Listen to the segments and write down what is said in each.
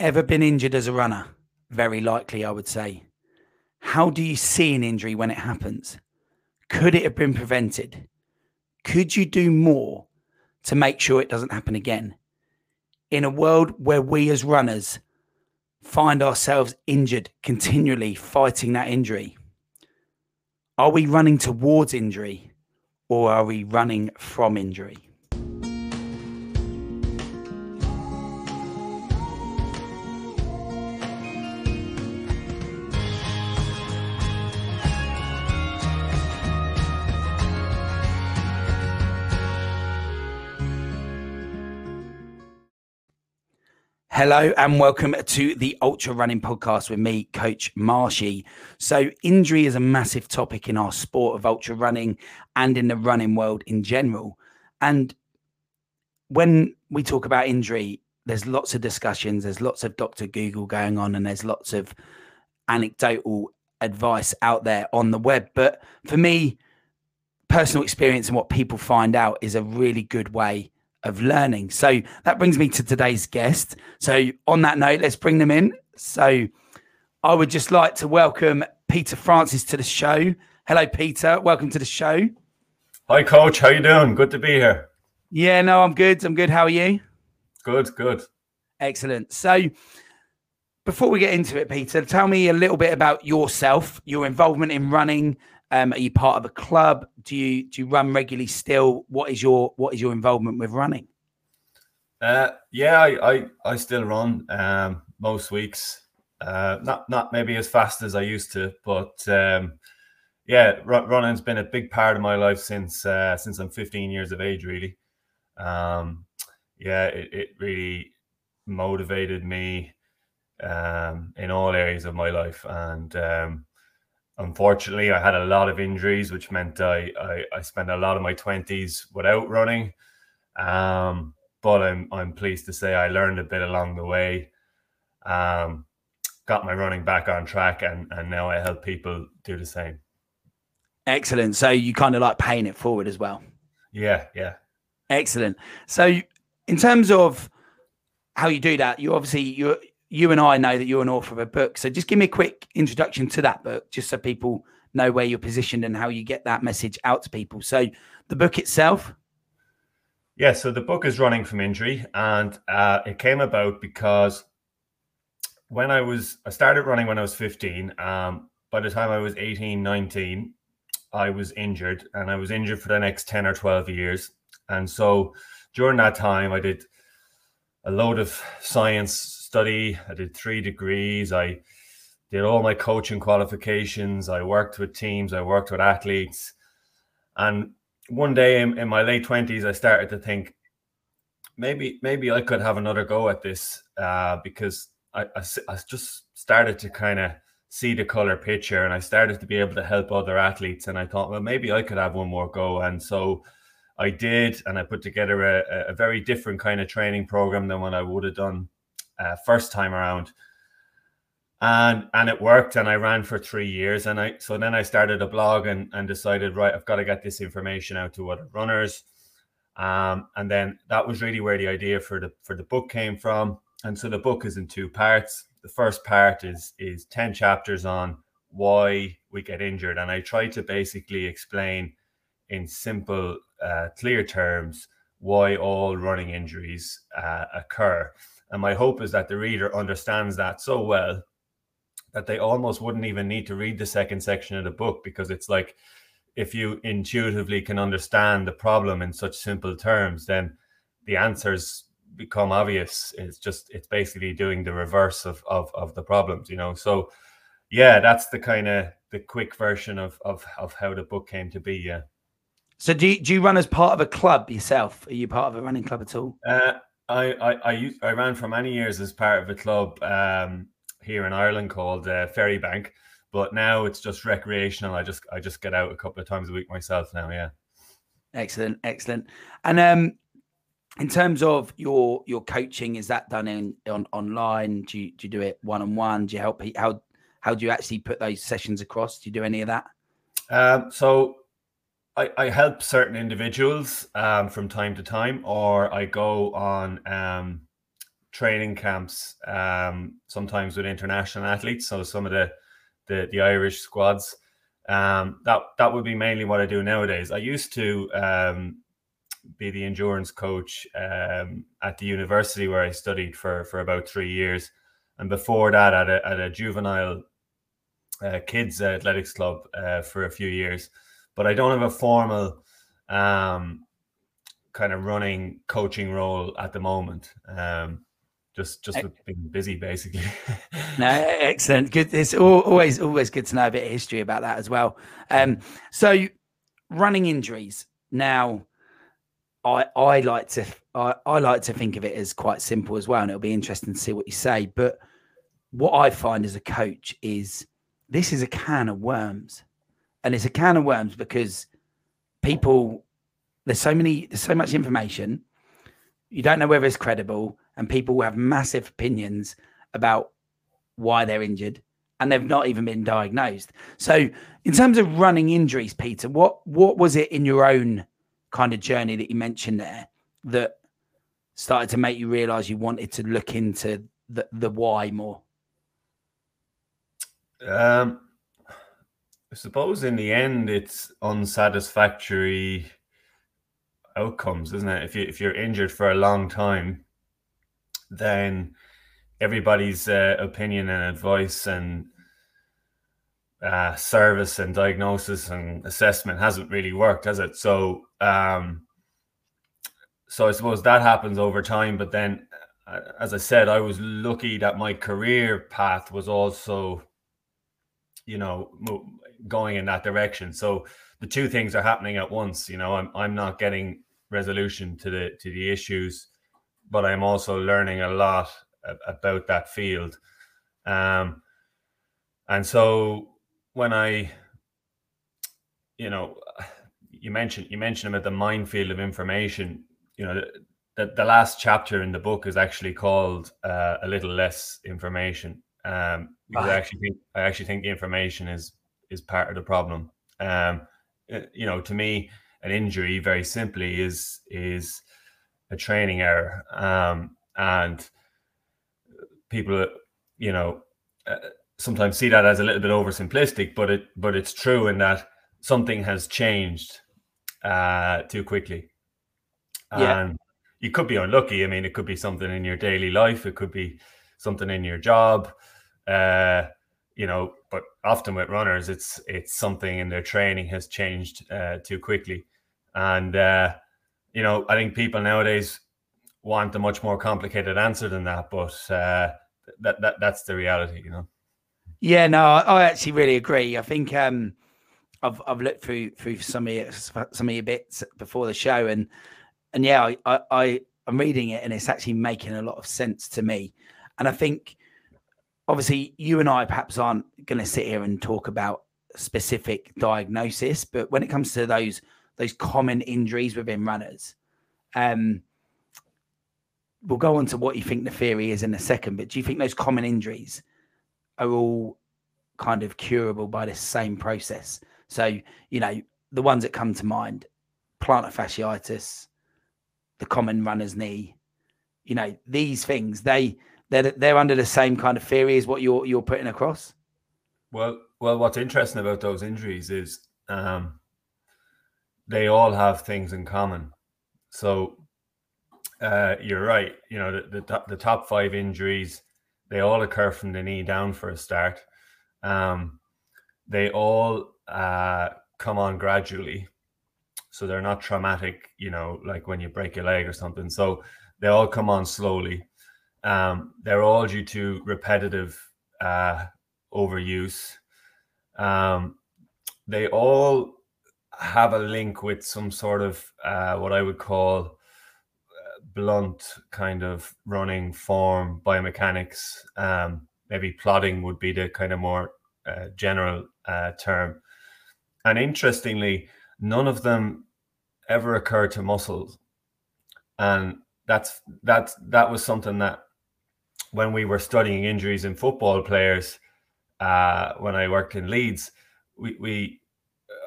ever been injured as a runner? Very likely, I would say. How do you see an injury when it happens? Could it have been prevented? Could you do more to make sure it doesn't happen again? In a world where we as runners find ourselves injured continually fighting that injury, are we running towards injury or are we running from injury? Hello and welcome to the Ultra Running Podcast with me, Coach Marshy. So, injury is a massive topic in our sport of ultra running and in the running world in general. And when we talk about injury, there's lots of discussions, there's lots of Dr. Google going on, and there's lots of anecdotal advice out there on the web. But for me, personal experience and what people find out is a really good way of learning. So that brings me to today's guest. So on that note, let's bring them in. So I would just like to welcome Peter Francis to the show. Hello, Peter. Welcome to the show. Hi, Coach. How you doing? Good to be here. Yeah, no, I'm good. I'm good. How are you? Good, good. Excellent. So before we get into it, Peter, tell me a little bit about yourself, your involvement in running, um, are you part of a club? Do you do you run regularly still? What is your what is your involvement with running? Uh, yeah, I, I, I still run um, most weeks. Uh, not not maybe as fast as I used to, but um, yeah, r- running's been a big part of my life since uh, since I'm 15 years of age. Really, um, yeah, it, it really motivated me um, in all areas of my life, and um, unfortunately, I had a lot of injuries, which meant I I, I spent a lot of my twenties without running. Um, but I'm I'm pleased to say I learned a bit along the way. Um, got my running back on track, and and now I help people do the same. Excellent. So you kind of like paying it forward as well. Yeah, yeah. Excellent. So in terms of how you do that, you obviously you're you and I know that you're an author of a book. So just give me a quick introduction to that book, just so people know where you're positioned and how you get that message out to people. So the book itself. Yeah, so the book is Running from Injury, and uh, it came about because when I was, I started running when I was 15. Um, by the time I was 18, 19, I was injured, and I was injured for the next 10 or 12 years. And so during that time, I did a load of science study. I did three degrees. I did all my coaching qualifications. I worked with teams. I worked with athletes. And one day in, in my late twenties, I started to think maybe maybe I could have another go at this uh, because I, I, I just started to kind of see the color picture and I started to be able to help other athletes. And I thought, well, maybe I could have one more go. And so I did, and I put together a, a very different kind of training program than what I would have done uh, first time around. And and it worked and i ran for three years and i so then i started a blog and and decided right i've got to get this information out to other runners. Um and then that was really where the idea for the for the book came from. And so the book is in two parts. The first part is is 10 chapters on why we get injured and i try to basically explain in simple uh, clear terms why all running injuries uh, occur and my hope is that the reader understands that so well that they almost wouldn't even need to read the second section of the book because it's like if you intuitively can understand the problem in such simple terms, then the answers become obvious. It's just it's basically doing the reverse of of, of the problems, you know. So yeah, that's the kind of the quick version of of of how the book came to be. Yeah. So do you, do you run as part of a club yourself? Are you part of a running club at all? Uh, I, I I I ran for many years as part of a club um, here in Ireland called uh, Ferrybank, but now it's just recreational. I just I just get out a couple of times a week myself now. Yeah. Excellent, excellent. And um, in terms of your your coaching, is that done in on online? Do you do you do it one on one? Do you help? How how do you actually put those sessions across? Do you do any of that? Um, so I, I help certain individuals um, from time to time, or I go on um, training camps, um, sometimes with international athletes. So some of the the, the Irish squads. Um, that that would be mainly what I do nowadays. I used to um, be the endurance coach um, at the university where I studied for for about three years, and before that at a, at a juvenile uh, kids athletics club uh, for a few years. But I don't have a formal um, kind of running coaching role at the moment. Um, just just being busy basically. no, excellent. Good. It's always always good to know a bit of history about that as well. Um, so running injuries now. I, I like to I, I like to think of it as quite simple as well, and it'll be interesting to see what you say. But what I find as a coach is this is a can of worms, and it's a can of worms because people there's so many there's so much information, you don't know whether it's credible, and people have massive opinions about why they're injured, and they've not even been diagnosed. So, in terms of running injuries, Peter, what what was it in your own kind of journey that you mentioned there that started to make you realize you wanted to look into the, the why more? Um, I suppose in the end, it's unsatisfactory outcomes, isn't it? If you if you're injured for a long time, then everybody's uh, opinion and advice and uh, service and diagnosis and assessment hasn't really worked, has it? So, um, so I suppose that happens over time. But then, uh, as I said, I was lucky that my career path was also, you know, going in that direction. So the two things are happening at once. You know, I'm I'm not getting resolution to the to the issues, but I'm also learning a lot about that field. Um, and so when I, you know, you mentioned you mentioned about the minefield of information. You know, the, the, last chapter in the book is actually called uh, "A Little Less Information," um, because. I actually think I actually think the information is is part of the problem. Um, uh, you know, to me, an injury very simply is is a training error, um, and people, you know. Uh, sometimes see that as a little bit oversimplistic, but it but it's true in that something has changed uh, too quickly. Yeah. And you could be unlucky. I mean, it could be something in your daily life. It could be something in your job. Uh, you know, but often with runners, it's it's something in their training has changed uh, too quickly, and uh, you know, I think people nowadays want a much more complicated answer than that, but uh, that that that's the reality, you know. Yeah, no, I, actually really agree. I think um, I've I've looked through through some of your, some of your bits before the show, and and yeah, I, I, I I'm reading it, and it's actually making a lot of sense to me. And I think, obviously, you and I perhaps aren't going to sit here and talk about specific diagnosis, but when it comes to those those common injuries within runners, um, we'll go on to what you think the theory is in a second. But do you think those common injuries are all kind of curable by the same process. So, you know, the ones that come to mind, plantar fasciitis, the common runner's knee, you know, these things, they they're they're under the same kind of theory as what you're you're putting across. Well, well, what's interesting about those injuries is um, they all have things in common. So uh, you're right. You know, the, the, the top five injuries they all occur from the knee down for a start. Um, they all uh, come on gradually. So they're not traumatic, you know, like when you break your leg or something. So they all come on slowly. Um, they're all due to repetitive uh, overuse. Um, they all have a link with some sort of uh, what I would call blunt kind of running form biomechanics. Um, maybe plodding would be the kind of more uh, general uh, term. And interestingly, none of them ever occur to muscles, and that's that's that was something that when we were studying injuries in football players, uh, when I worked in Leeds, we, we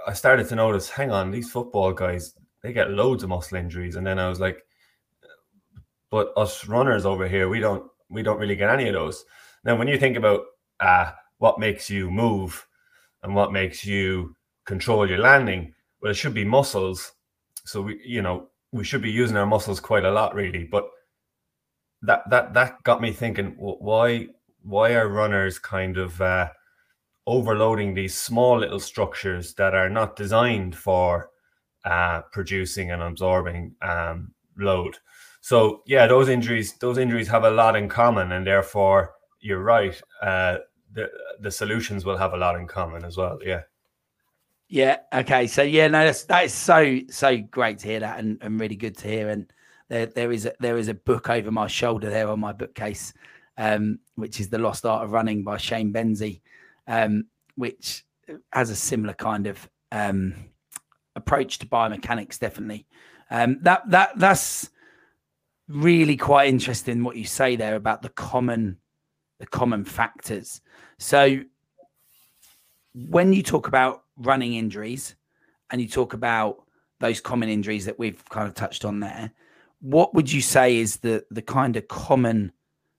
I started to notice, hang on, these football guys, they get loads of muscle injuries. And then I was like, but us runners over here, we don't we don't really get any of those. Now, when you think about uh, what makes you move and what makes you control your landing, well, it should be muscles. So we, you know, we should be using our muscles quite a lot, really. But that that that got me thinking: why why are runners kind of uh, overloading these small little structures that are not designed for uh, producing and absorbing um, load? So yeah, those injuries those injuries have a lot in common, and therefore you're right. Uh, the the solutions will have a lot in common as well. Yeah. Yeah. Okay. So yeah, no, that's that is so so great to hear that, and, and really good to hear. And there there is a, there is a book over my shoulder there on my bookcase, um, which is the Lost Art of Running by Shane Benzie, um, which has a similar kind of um, approach to biomechanics. Definitely. Um, that that that's really quite interesting what you say there about the common the common factors. So when you talk about running injuries and you talk about those common injuries that we've kind of touched on there, what would you say is the the kind of common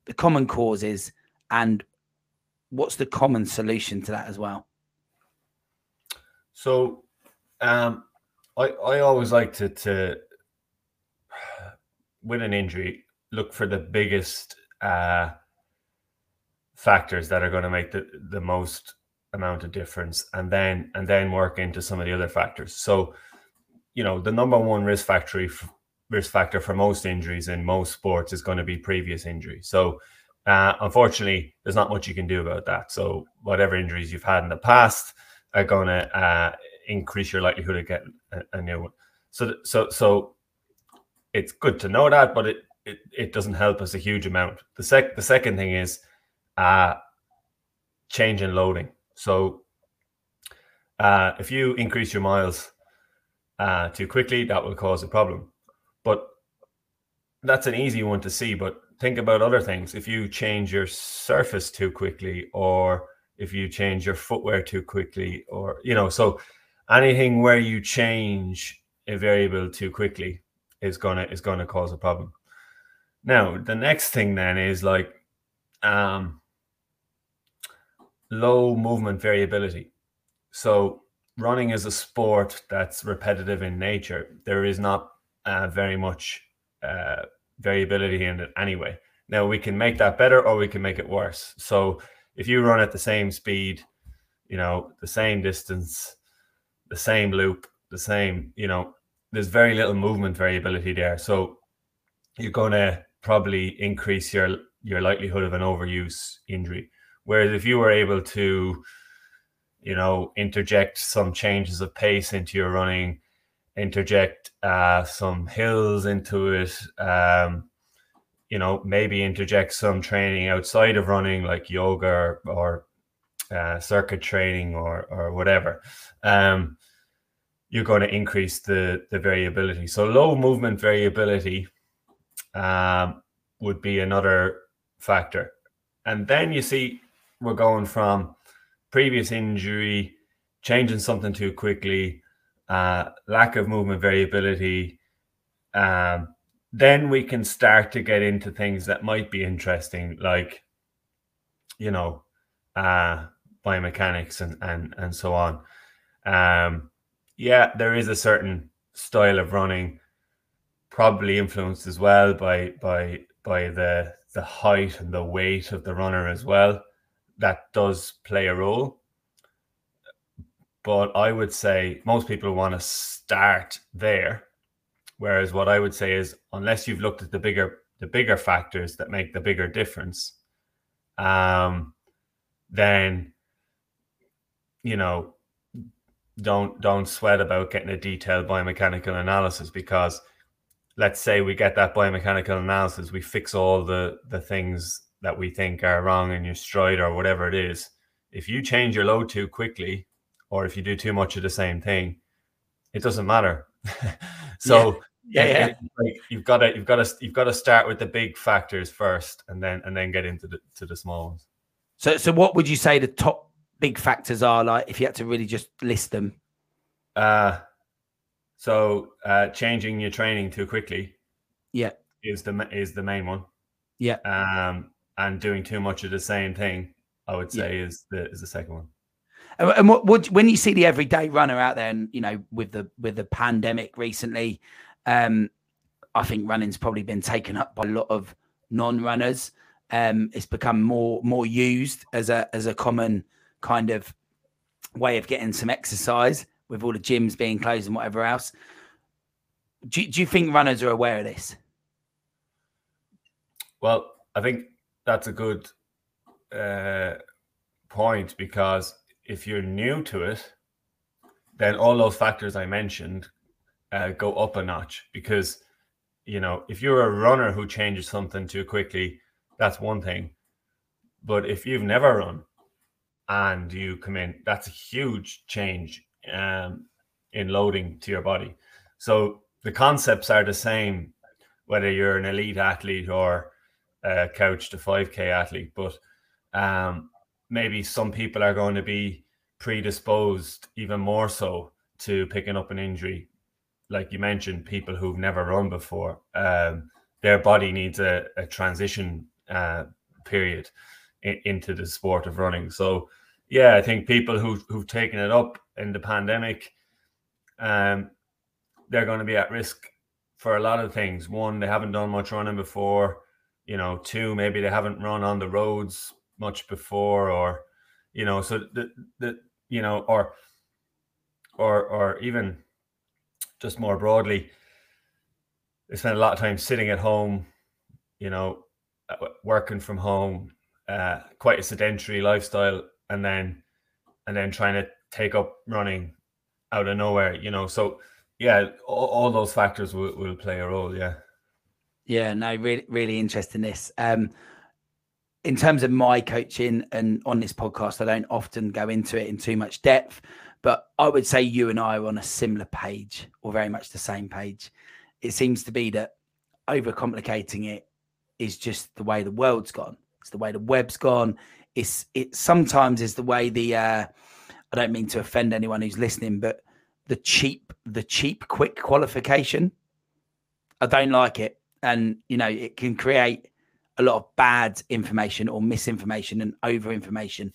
the common causes and what's the common solution to that as well? So um I I always like to to with an injury look for the biggest uh factors that are going to make the, the most amount of difference and then and then work into some of the other factors so you know the number one risk factor risk factor for most injuries in most sports is going to be previous injury so uh, unfortunately there's not much you can do about that so whatever injuries you've had in the past are going to uh, increase your likelihood of getting a, a new one so so so it's good to know that but it, it it doesn't help us a huge amount the sec the second thing is uh, change in loading. So uh, if you increase your miles uh, too quickly, that will cause a problem. But that's an easy one to see. But think about other things. If you change your surface too quickly, or if you change your footwear too quickly, or you know, so anything where you change a variable too quickly is gonna is gonna cause a problem. Now, the next thing then is like um low movement variability. So running is a sport that's repetitive in nature. There is not uh, very much uh, variability in it anyway. Now we can make that better or we can make it worse. So if you run at the same speed, you know, the same distance, the same loop, the same, you know, there's very little movement variability there. So you're going to probably increase your your likelihood of an overuse injury. Whereas if you were able to, you know, interject some changes of pace into your running, interject uh, some hills into it, um, you know, maybe interject some training outside of running, like yoga or, or uh, circuit training or or whatever. Um, you're going to increase the the variability. So low movement variability um, would be another factor. And then you see we're going from previous injury, changing something too quickly, uh, lack of movement variability. Um, then we can start to get into things that might be interesting, like, you know, uh, biomechanics and, and, and so on. Um, yeah, there is a certain style of running, probably influenced as well by by by the the height and the weight of the runner as well that does play a role. But I would say most people want to start there. Whereas what I would say is unless you've looked at the bigger the bigger factors that make the bigger difference, um, then you know don't don't sweat about getting a detailed biomechanical analysis because let's say we get that biomechanical analysis, we fix all the the things that we think are wrong in your stride or whatever it is, if you change your load too quickly, or if you do too much of the same thing, it doesn't matter. so yeah, yeah, yeah. like you've got to you've got to you've got to start with the big factors first, and then and then get into the to the small ones. So so what would you say the top big factors are like if you had to really just list them? Uh so uh changing your training too quickly. Yeah. is the is the main one. Yeah. Um, and doing too much of the same thing, I would say, yeah. is the is the second one. And what, what when you see the everyday runner out there, and you know, with the with the pandemic recently, um, I think running's probably been taken up by a lot of non-runners. Um, it's become more more used as a as a common kind of way of getting some exercise with all the gyms being closed and whatever else. Do, do you think runners are aware of this? Well, I think that's a good uh, point because if you're new to it, then all those factors I mentioned uh, go up a notch because you know if you're a runner who changes something too quickly, that's one thing. But if you've never run and you come in, that's a huge change um, in loading to your body. So the concepts are the same whether you're an elite athlete or a couch to 5k athlete, but um, maybe some people are going to be predisposed even more so to picking up an injury. Like you mentioned, people who've never run before, um, their body needs a, a transition uh, period in, into the sport of running. So, yeah, I think people who've, who've taken it up in the pandemic, um, they're going to be at risk for a lot of things. One, they haven't done much running before. You know, two, maybe they haven't run on the roads much before, or you know, so the the you know, or or or even just more broadly, they spend a lot of time sitting at home, you know, uh, working from home, uh, quite a sedentary lifestyle, and then and then trying to take up running out of nowhere, you know. So yeah, all, all those factors will, will play a role. Yeah. Yeah, no, really, really interesting. This, um, in terms of my coaching and on this podcast, I don't often go into it in too much depth, but I would say you and I are on a similar page or very much the same page. It seems to be that overcomplicating it is just the way the world's gone. It's the way the web's gone. It's it sometimes is the way the uh, I don't mean to offend anyone who's listening, but the cheap, the cheap, quick qualification. I don't like it, and you know it can create a lot of bad information or misinformation and over information.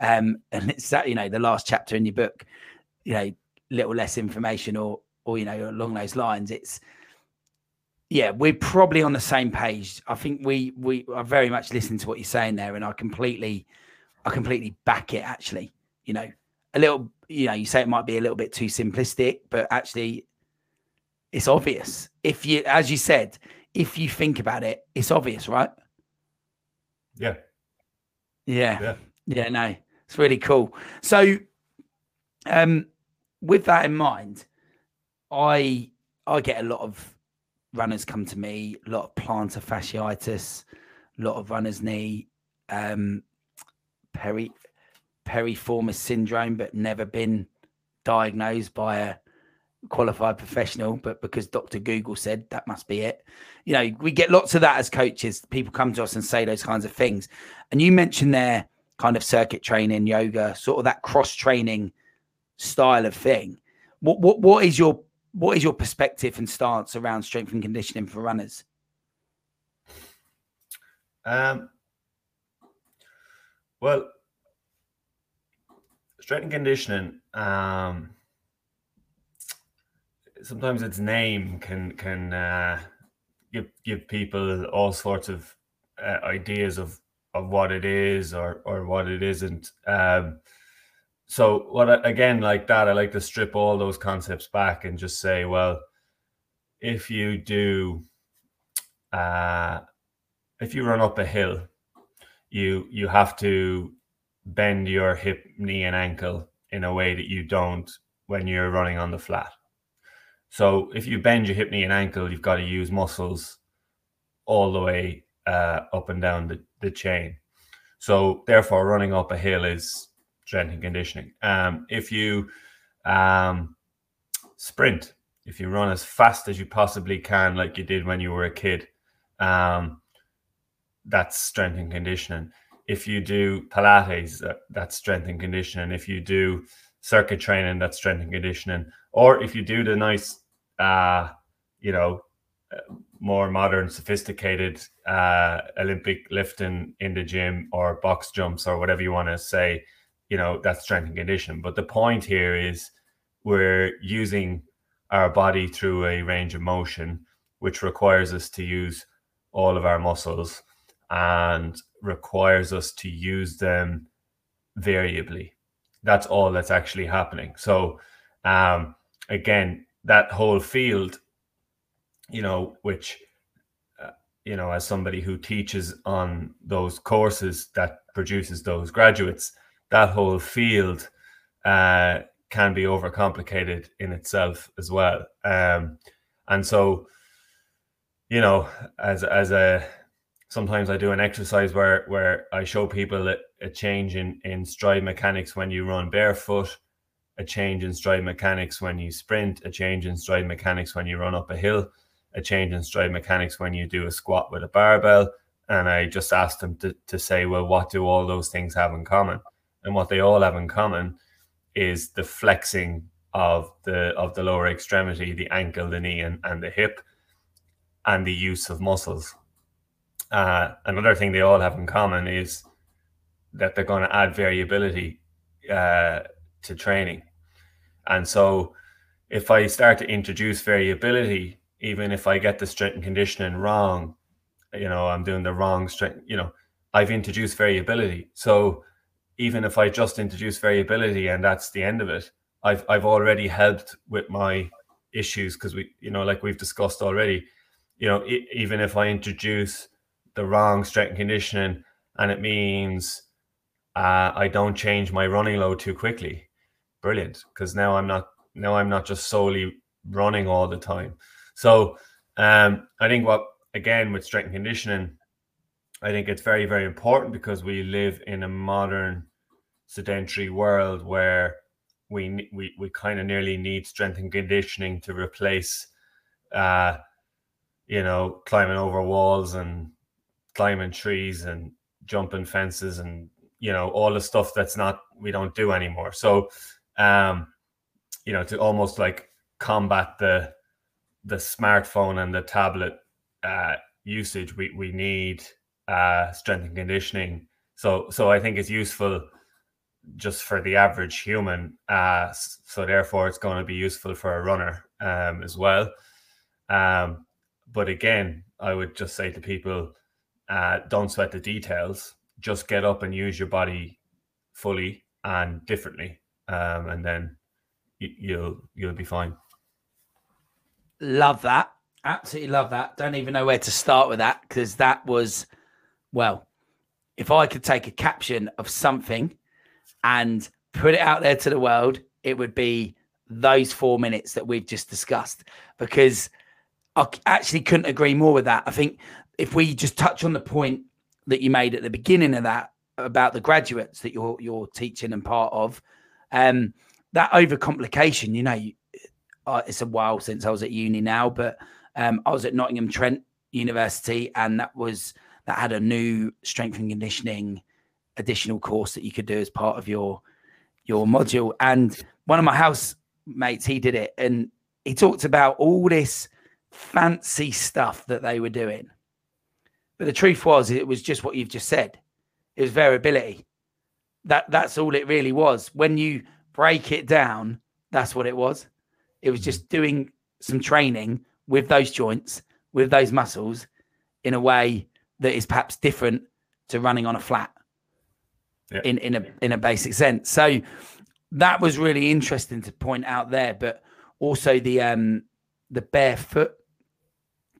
Um, and it's that you know the last chapter in your book, you know, little less information or or you know along those lines. It's yeah, we're probably on the same page. I think we we are very much listening to what you're saying there, and I completely, I completely back it. Actually, you know, a little you know, you say it might be a little bit too simplistic, but actually it's obvious. If you, as you said, if you think about it, it's obvious, right? Yeah. Yeah. Yeah. Yeah. No, it's really cool. So, um, with that in mind, I I get a lot of runners come to me, a lot of plantar fasciitis, a lot of runners knee, um, peri piriformis syndrome, but never been diagnosed by a qualified professional. But because Dr. Google said that must be it, you know, we get lots of that as coaches. People come to us and say those kinds of things. And you mentioned there kind of circuit training, yoga, sort of that cross training style of thing. What what what is your what is your perspective and stance around strength and conditioning for runners? Um, well, strength and conditioning um sometimes its name can can uh, give give people all sorts of uh, ideas of of what it is or or what it isn't um so what again like that i like to strip all those concepts back and just say well if you do uh if you run up a hill you you have to bend your hip, knee, and ankle in a way that you don't when you're running on the flat. So if you bend your hip, knee, and ankle, you've got to use muscles all the way uh, up and down the, the chain. So therefore, running up a hill is strength and conditioning. Um, if you um, sprint, if you run as fast as you possibly can, like you did when you were a kid, um, that's strength and conditioning if you do Pilates, that, that's strength and conditioning. If you do circuit training, that's strength and conditioning. Or if you do the nice, uh, you know, more modern, sophisticated uh, Olympic lifting in the gym or box jumps or whatever you want to say, you know, that's strength and conditioning. But the point here is we're using our body through a range of motion, which requires us to use all of our muscles and requires us to use them variably. That's all that's actually happening. So, um, again, that whole field you know, which, uh, you know, as somebody who teaches on those courses that produces those graduates, that whole field uh, can be overcomplicated in itself as well. Um, and so, you know, as as a sometimes I do an exercise where where I show people a, a change in in stride mechanics when you run barefoot, a change in stride mechanics when you sprint, a change in stride mechanics when you run up a hill a change in stride mechanics when you do a squat with a barbell. And I just asked them to, to say, well, what do all those things have in common? And what they all have in common is the flexing of the of the lower extremity, the ankle, the knee, and, and the hip, and the use of muscles. Uh, another thing they all have in common is that they're going to add variability uh, to training. And so, if I start to introduce variability even if I get the strength and conditioning wrong, you know, I'm doing the wrong strength, you know, I've introduced variability. So even if I just introduce variability and that's the end of it, I've I've already helped with my issues because we, you know, like we've discussed already, you know, it, even if I introduce the wrong strength and conditioning and it means uh, I don't change my running load too quickly, brilliant. Because now I'm not now I'm not just solely running all the time. So um, I think what again with strength and conditioning, I think it's very very important because we live in a modern sedentary world where we we we kind of nearly need strength and conditioning to replace, uh, you know, climbing over walls and climbing trees and jumping fences and you know all the stuff that's not we don't do anymore. So, um, you know, to almost like combat the the smartphone and the tablet uh, usage, we we need uh, strength and conditioning. So so I think it's useful just for the average human. Uh, so therefore, it's going to be useful for a runner um, as well. Um, but again, I would just say to people, uh, don't sweat the details. Just get up and use your body fully and differently, um, and then you, you'll you'll be fine. Love that. Absolutely love that. Don't even know where to start with that because that was, well, if I could take a caption of something and put it out there to the world, it would be those four minutes that we've just discussed because I actually couldn't agree more with that. I think if we just touch on the point that you made at the beginning of that about the graduates that you're you're teaching and part of, um, that overcomplication, you know, uh, it's a while since I was at uni now, but um, I was at Nottingham Trent University, and that was that had a new strength and conditioning additional course that you could do as part of your your module. And one of my housemates, he did it, and he talked about all this fancy stuff that they were doing. But the truth was, it was just what you've just said. It was variability. That that's all it really was. When you break it down, that's what it was. It was just doing some training with those joints, with those muscles in a way that is perhaps different to running on a flat yeah. in, in a in a basic sense. So that was really interesting to point out there. But also the um the barefoot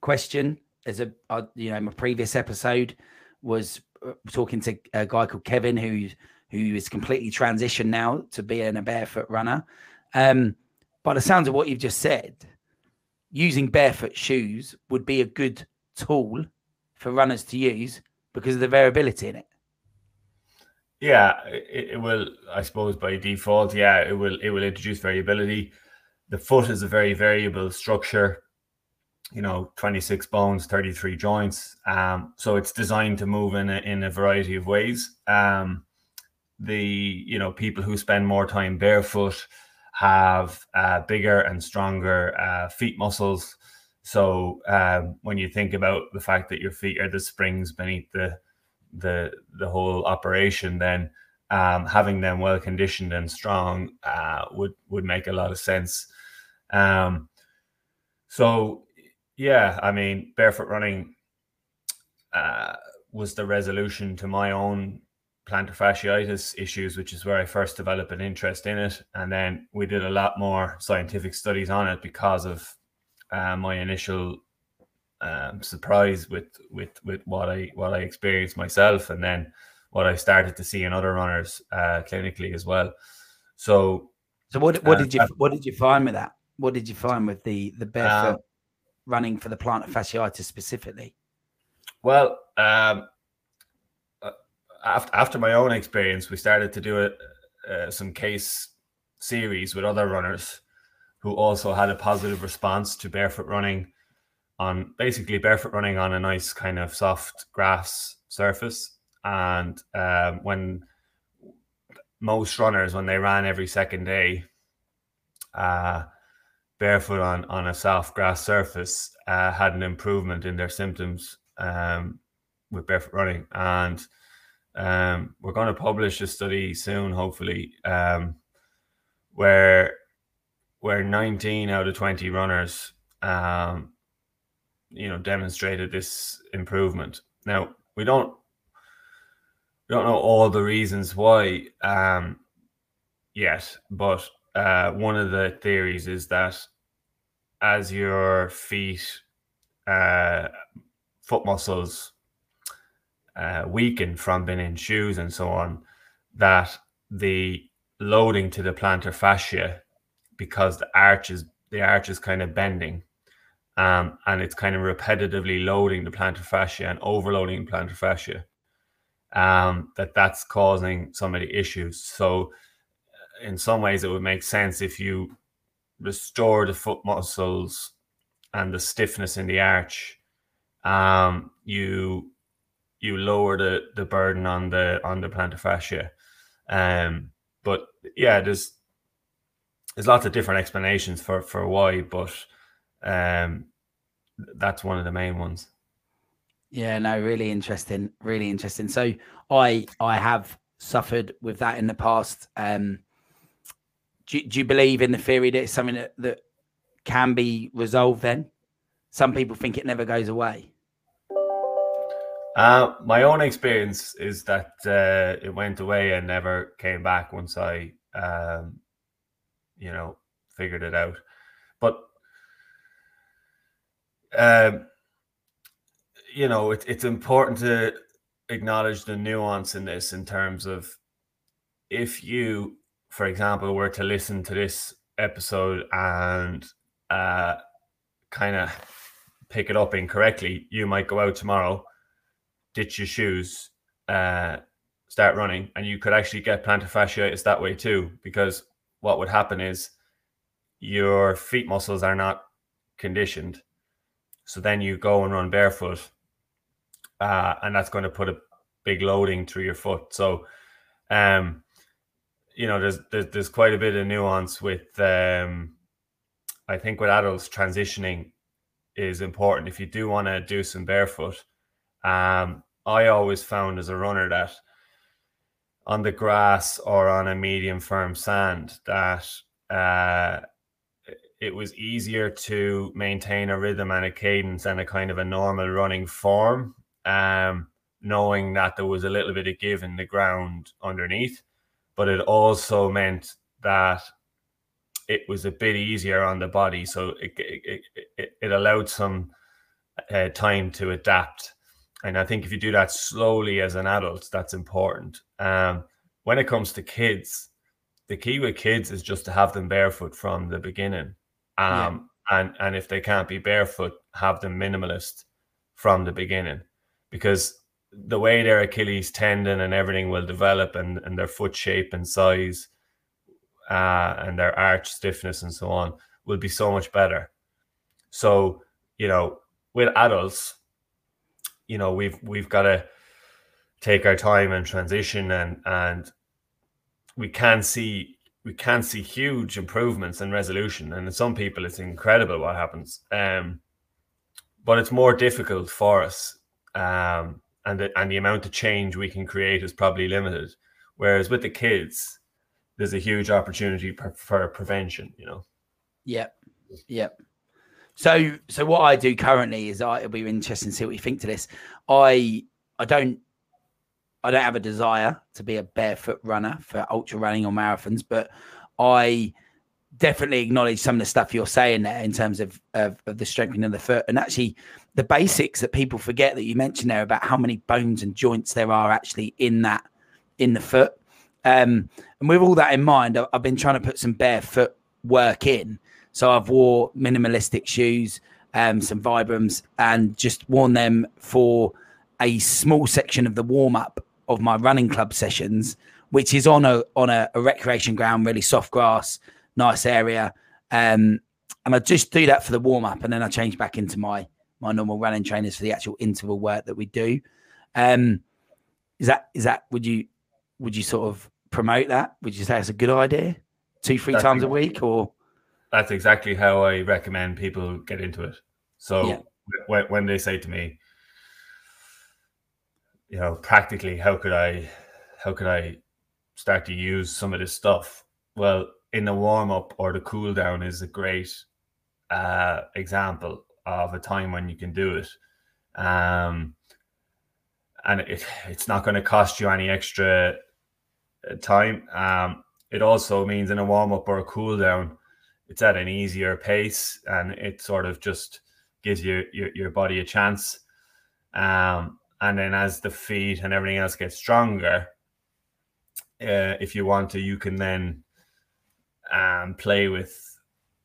question as a uh, you know my previous episode was uh, talking to a guy called Kevin who who is completely transitioned now to being a barefoot runner. Um, by the sounds of what you've just said, using barefoot shoes would be a good tool for runners to use because of the variability in it. Yeah, it, it, will. I suppose by default, yeah, it will. It will introduce variability. The foot is a very variable structure. You know, twenty six bones, thirty three joints. Um, so it's designed to move in a, in a variety of ways. Um, the you know people who spend more time barefoot have uh, bigger and stronger uh, feet muscles. So um, when you think about the fact that your feet are the springs beneath the the the whole operation, then um, having them well conditioned and strong uh, would would make a lot of sense. Um, so yeah, I mean, barefoot running uh, was the resolution to my own plantar fasciitis issues, which is where I first developed an interest in it. And then we did a lot more scientific studies on it because of uh, my initial um, surprise with with with what I what I experienced myself, and then what I started to see in other runners uh, clinically as well. So, so what what uh, did you what did you find with that? What did you find with the the barefoot um, running for the plantar fasciitis specifically? Well, um, after after my own experience, we started to do it uh, some case series with other runners who also had a positive response to barefoot running on basically barefoot running on a nice kind of soft grass surface. And um, when most runners, when they ran every second day, uh, barefoot on, on a soft grass surface, uh, had an improvement in their symptoms um, with barefoot running. And um, we're going to publish a study soon, hopefully, um, where where 19 out of 20 runners, um, you know, demonstrated this improvement. Now we don't we don't know all the reasons why um, yet, but uh, one of the theories is that as your feet, uh, foot muscles uh, weaken from being in shoes and so on, that the loading to the plantar fascia, because the arch is the arch is kind of bending, um, and it's kind of repetitively loading the plantar fascia and overloading the plantar fascia, um, that that's causing some of the issues. So, in some ways, it would make sense if you restore the foot muscles and the stiffness in the arch. Um, you you lower the the burden on the on the plantar fascia. Um, but yeah, there's there's lots of different explanations for for why, but um, that's one of the main ones. Yeah, no, really interesting, really interesting. So I I have suffered with that in the past. Um, do, do you believe in the theory that it's something that, that can be resolved? Then some people think it never goes away. Uh, my own experience is that uh, it went away and never came back once I, um, you know, figured it out. But, um, you know, it, it's important to acknowledge the nuance in this in terms of if you, for example, were to listen to this episode and uh, kind of pick it up incorrectly, you might go out tomorrow ditch your shoes, uh, start running, and you could actually get plantar fasciitis that way too. Because what would happen is your feet muscles are not conditioned, so then you go and run barefoot, uh, and that's going to put a big loading through your foot. So, um, you know, there's, there's there's quite a bit of nuance with. Um, I think with adults transitioning is important. If you do want to do some barefoot, um, I always found as a runner that on the grass or on a medium firm sand that uh, it was easier to maintain a rhythm and a cadence and a kind of a normal running form, um, knowing that there was a little bit of give in the ground underneath. But it also meant that it was a bit easier on the body, so it it, it, it allowed some uh, time to adapt and I think if you do that slowly as an adult, that's important. Um, when it comes to kids, the key with kids is just to have them barefoot from the beginning. Um, yeah. and and if they can't be barefoot, have them minimalist from the beginning, because the way their Achilles tendon and everything will develop, and and their foot shape and size, uh, and their arch stiffness and so on will be so much better. So you know, with adults, you know we've we've got to take our time and transition and and we can see we can see huge improvements in resolution and in some people it's incredible what happens um but it's more difficult for us. Um, and the, and the amount of change we can create is probably limited. Whereas with the kids, there's a huge opportunity for, for prevention, you know? Yep. Yep. So, so what I do currently is I, it'll be interesting to see what you think to this. I, I don't, I don't have a desire to be a barefoot runner for ultra running or marathons, but I definitely acknowledge some of the stuff you're saying there in terms of, of, of the strengthening of the foot and actually the basics that people forget that you mentioned there about how many bones and joints there are actually in that in the foot. Um, and with all that in mind, I've been trying to put some barefoot work in. So I've wore minimalistic shoes, um, some Vibrams, and just worn them for a small section of the warm up of my running club sessions, which is on a on a, a recreation ground, really soft grass, nice area. Um, and I just do that for the warm up, and then I change back into my my normal running trainers for the actual interval work that we do. Um, is that is that would you would you sort of promote that? Would you say it's a good idea? Two, three that's times a week or that's exactly how I recommend people get into it. So yeah. when, when they say to me, you know, practically how could I how could I start to use some of this stuff? Well, in the warm up or the cool down is a great uh, example of a time when you can do it. Um, and it, it's not going to cost you any extra uh, time. Um, it also means in a warm up or a cool down, it's at an easier pace and it sort of just gives you your, your body a chance. Um, and then as the feet and everything else gets stronger, uh, if you want to, you can then um, play with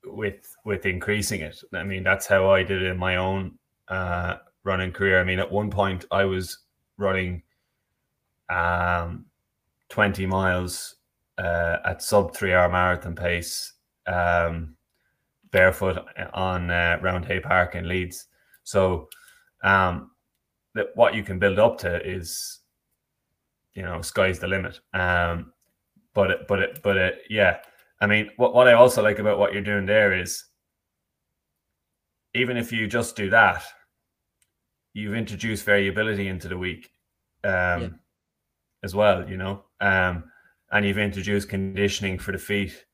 with with increasing it. I mean, that's how I did it in my own uh, running career. I mean, at one point I was running um, 20 miles uh, at sub three hour marathon pace um, barefoot on uh, Roundhay Park in Leeds. So, um, that what you can build up to is, you know, sky's the limit. Um, but it, but it, but it, yeah. I mean, what what I also like about what you're doing there is, even if you just do that, you've introduced variability into the week, um, yeah. as well. You know, um, and you've introduced conditioning for the feet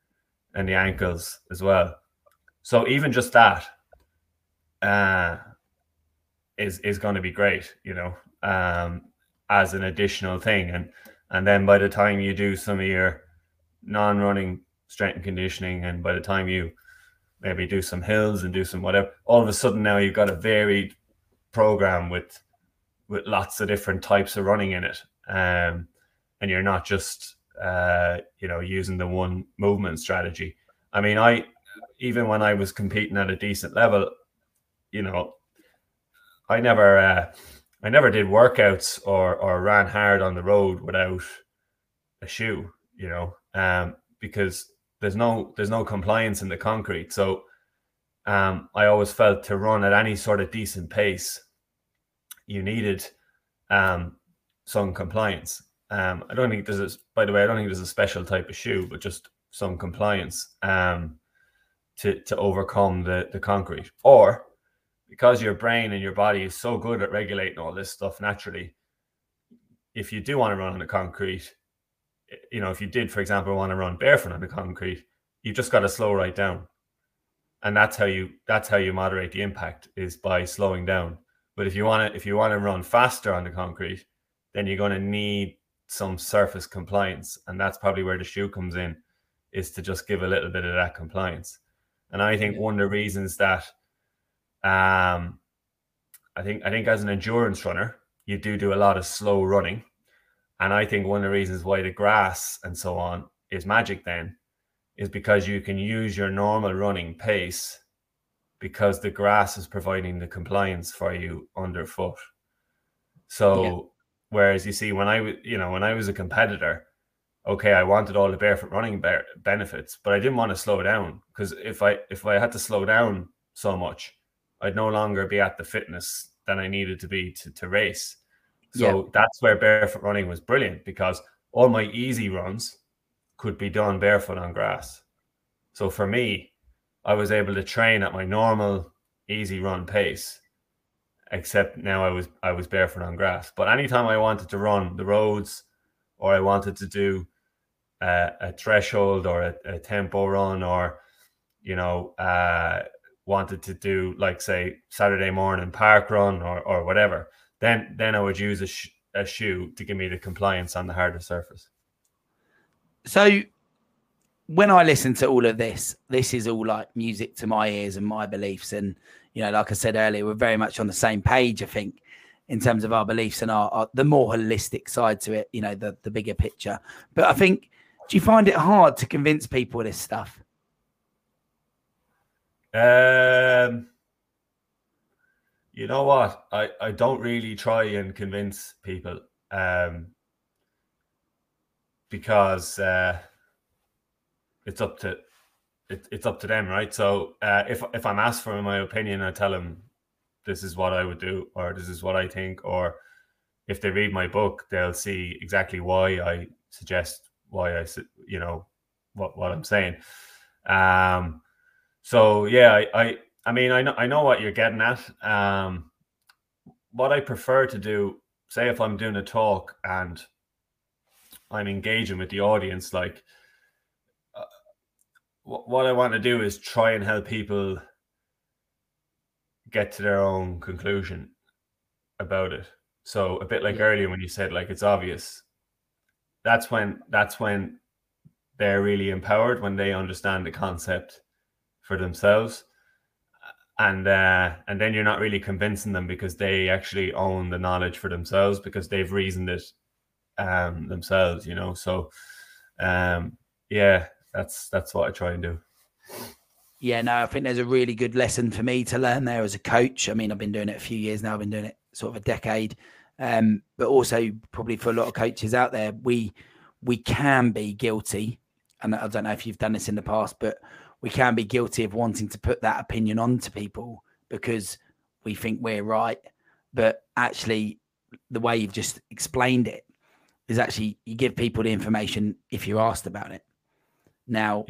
and the ankles as well. So even just that uh, is is going to be great, you know, um, as an additional thing. And and then by the time you do some of your non-running strength and conditioning, and by the time you maybe do some hills and do some whatever, all of a sudden now you've got a varied program with with lots of different types of running in it. Um, and you're not just uh, you know, using the one movement strategy. I mean, I even when I was competing at a decent level, you know, I never uh, I never did workouts or or ran hard on the road without a shoe, you know, um, because there's no there's no compliance in the concrete. So um, I always felt to run at any sort of decent pace, you needed um, some compliance. Um, I don't think there's a, by the way, I don't think there's a special type of shoe, but just some compliance um, to to overcome the the concrete. Or because your brain and your body is so good at regulating all this stuff naturally, if you do want to run on the concrete, you know, if you did, for example, want to run barefoot on the concrete, you've just got to slow right down. And that's how you that's how you moderate the impact is by slowing down. But if you want to if you want to run faster on the concrete, then you're going to need some surface compliance, and that's probably where the shoe comes in, is to just give a little bit of that compliance. And I think yeah. one of the reasons that, um, I think I think as an endurance runner, you do do a lot of slow running, and I think one of the reasons why the grass and so on is magic then, is because you can use your normal running pace, because the grass is providing the compliance for you underfoot. So Whereas you see, when I was, you know, when I was a competitor, okay, I wanted all the barefoot running be- benefits, but I didn't want to slow down because if I if I had to slow down so much, I'd no longer be at the fitness that I needed to be to, to race. So yeah. that's where barefoot running was brilliant because all my easy runs could be done barefoot on grass. So for me, I was able to train at my normal easy run pace except now I was I was barefoot on grass. But anytime I wanted to run the roads, or I wanted to do a, a threshold or a, a, tempo run, or you know, uh, wanted to do like say Saturday morning park run or or whatever, then then I would use a, sh- a shoe to give me the compliance on the harder surface. So when I listen to all of this, this is all like music to my ears and my beliefs. And, you know, like I said earlier, we're very much on the same page, I think, in terms of our beliefs and our, our the more holistic side to it, you know, the, the bigger picture. But I think, do you find it hard to convince people this stuff? Um, you know what? I, I don't really try and convince people um, because uh, it's up to it, it's up to them, right? So uh, if if I'm asked for my opinion, I tell them this is what I would do, or this is what I think, or if they read my book, they'll see exactly why I suggest why I you know what what I'm saying. Um, so yeah, I, I I mean I know I know what you're getting at. Um, what I prefer to do, say if I'm doing a talk and I'm engaging with the audience, like what I want to do is try and help people get to their own conclusion about it. So a bit like yeah. earlier when you said like it's obvious. That's when that's when they're really empowered when they understand the concept for themselves. And uh, and then you're not really convincing them because they actually own the knowledge for themselves because they've reasoned it um, themselves, you know. So um, yeah, that's that's what I try and do. Yeah, no, I think there's a really good lesson for me to learn there as a coach. I mean, I've been doing it a few years now. I've been doing it sort of a decade, um, but also probably for a lot of coaches out there, we we can be guilty, and I don't know if you've done this in the past, but we can be guilty of wanting to put that opinion onto people because we think we're right, but actually, the way you've just explained it is actually you give people the information if you're asked about it. Now,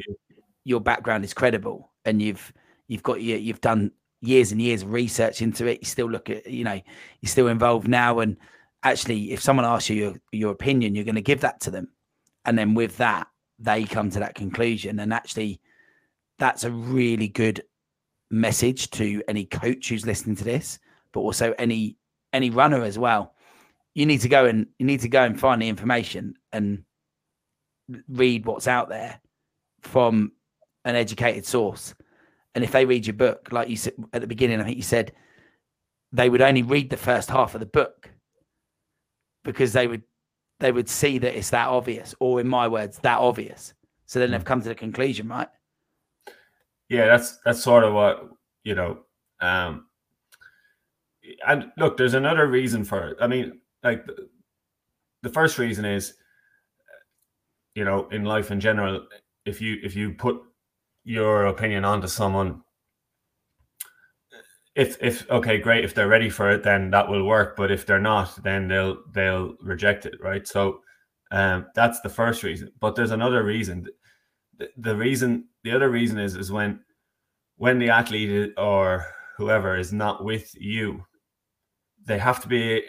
your background is credible, and you've you've got your, you've done years and years of research into it. You still look at you know you're still involved now, and actually, if someone asks you your your opinion, you're going to give that to them, and then with that, they come to that conclusion, and actually, that's a really good message to any coach who's listening to this, but also any any runner as well. You need to go and you need to go and find the information and read what's out there from an educated source. And if they read your book, like you said at the beginning, I think you said they would only read the first half of the book because they would they would see that it's that obvious, or in my words, that obvious. So then they've come to the conclusion, right? Yeah, that's that's sort of what you know. Um, and look, there's another reason for it. I mean, like the, the first reason is, you know, in life in general, if you if you put your opinion onto someone if if okay great if they're ready for it then that will work but if they're not then they'll they'll reject it right? So um that's the first reason but there's another reason. The, the reason the other reason is is when when the athlete or whoever is not with you they have to be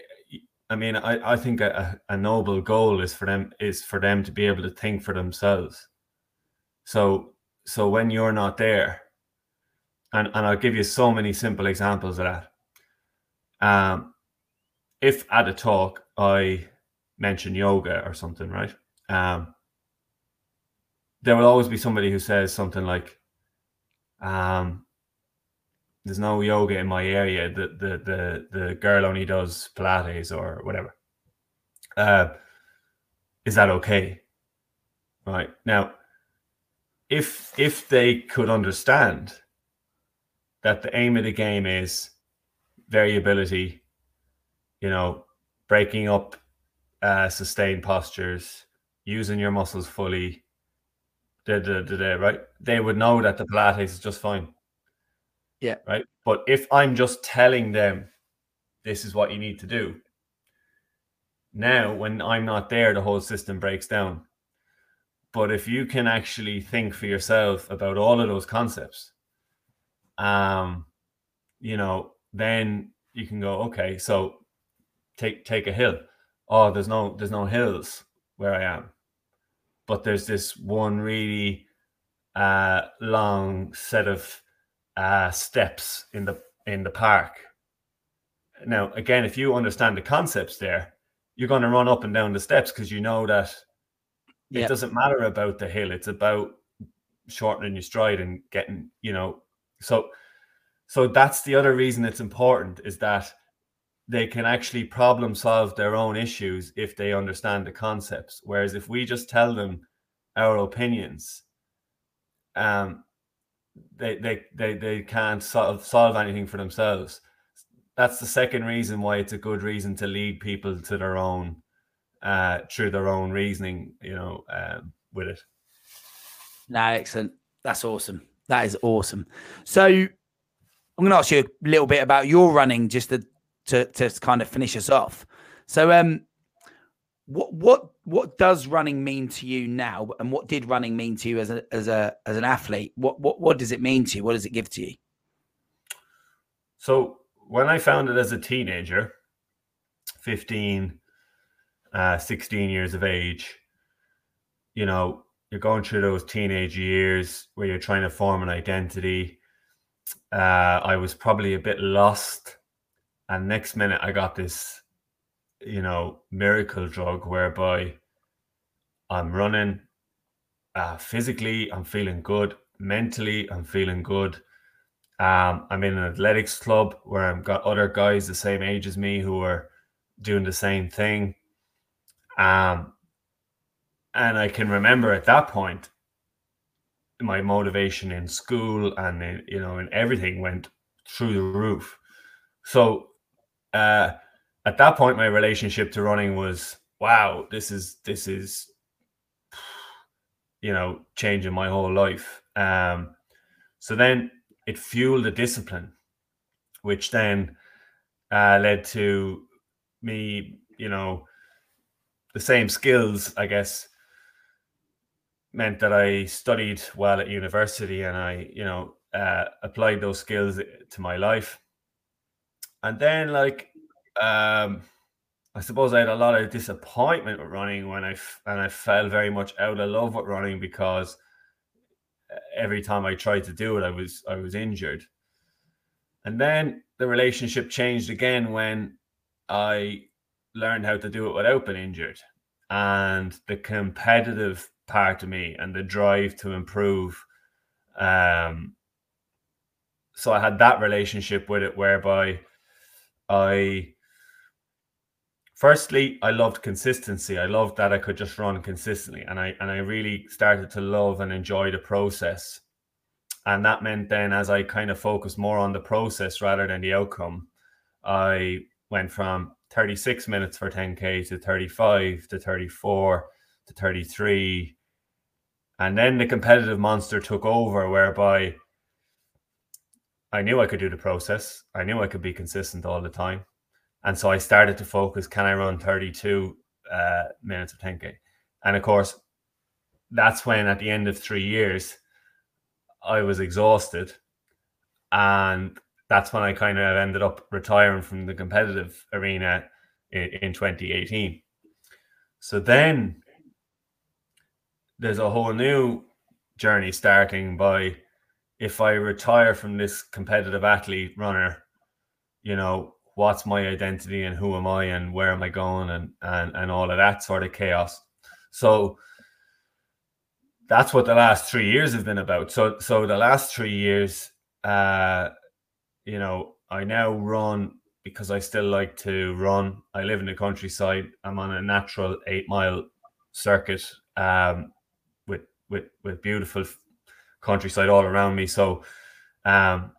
i mean i i think a, a noble goal is for them is for them to be able to think for themselves so so when you're not there, and, and I'll give you so many simple examples of that. Um, if at a talk I mention yoga or something, right? Um, there will always be somebody who says something like, um, there's no yoga in my area. The the the the girl only does Pilates or whatever. Uh, is that okay? Right now, if if they could understand that the aim of the game is variability, you know, breaking up uh, sustained postures, using your muscles fully, da, da, da, da, right? They would know that the Pilates is just fine. Yeah. Right. But if I'm just telling them this is what you need to do, now when I'm not there, the whole system breaks down. But if you can actually think for yourself about all of those concepts, um, you know, then you can go, okay, so take take a hill. Oh, there's no there's no hills where I am, but there's this one really uh, long set of uh, steps in the in the park. Now, again, if you understand the concepts there, you're going to run up and down the steps because you know that yep. it doesn't matter about the hill. It's about shortening your stride and getting, you know, so so that's the other reason it's important is that they can actually problem solve their own issues if they understand the concepts. Whereas if we just tell them our opinions, um, they they they they can't solve solve anything for themselves. That's the second reason why it's a good reason to lead people to their own uh through their own reasoning, you know, um, with it. No, excellent. That's awesome. That is awesome. So I'm going to ask you a little bit about your running, just to to, to kind of finish us off. So, um, what what what does running mean to you now, and what did running mean to you as a as a as an athlete? What what what does it mean to you? What does it give to you? So when I found it as a teenager, 15, uh, 16 years of age, you know, you're going through those teenage years where you're trying to form an identity. Uh, I was probably a bit lost. And next minute, I got this you know, miracle drug whereby I'm running uh, physically, I'm feeling good, mentally, I'm feeling good. Um, I'm in an athletics club where I've got other guys the same age as me who are doing the same thing. Um, and I can remember at that point, my motivation in school and in, you know, and everything went through the roof. So, uh, at that point my relationship to running was wow this is this is you know changing my whole life um so then it fueled the discipline which then uh, led to me you know the same skills i guess meant that i studied well at university and i you know uh, applied those skills to my life and then like um, I suppose I had a lot of disappointment with running when I and I fell very much out of love with running because uh, every time I tried to do it, I was I was injured. And then the relationship changed again when I learned how to do it without being injured. And the competitive part of me and the drive to improve. Um, so I had that relationship with it whereby I firstly, I loved consistency. I loved that I could just run consistently, and I and I really started to love and enjoy the process. And that meant then, as I kind of focused more on the process rather than the outcome, I went from 36 minutes for 10k to 35 to 34 to 33, and then the competitive monster took over, whereby I knew I could do the process. I knew I could be consistent all the time. And so I started to focus can I run 32 uh, minutes of 10K? And of course, that's when at the end of three years, I was exhausted. And that's when I kind of ended up retiring from the competitive arena in, in 2018. So then there's a whole new journey starting by if I retire from this competitive athlete runner, you know, what's my identity and who am I and where am I going and and and all of that sort of chaos. So that's what the last three years have been about. So so the last three years, uh, you know, I now run because I still like to run. I live in the countryside. I'm on a natural eight mile circuit um, with with with beautiful countryside all around me. So um,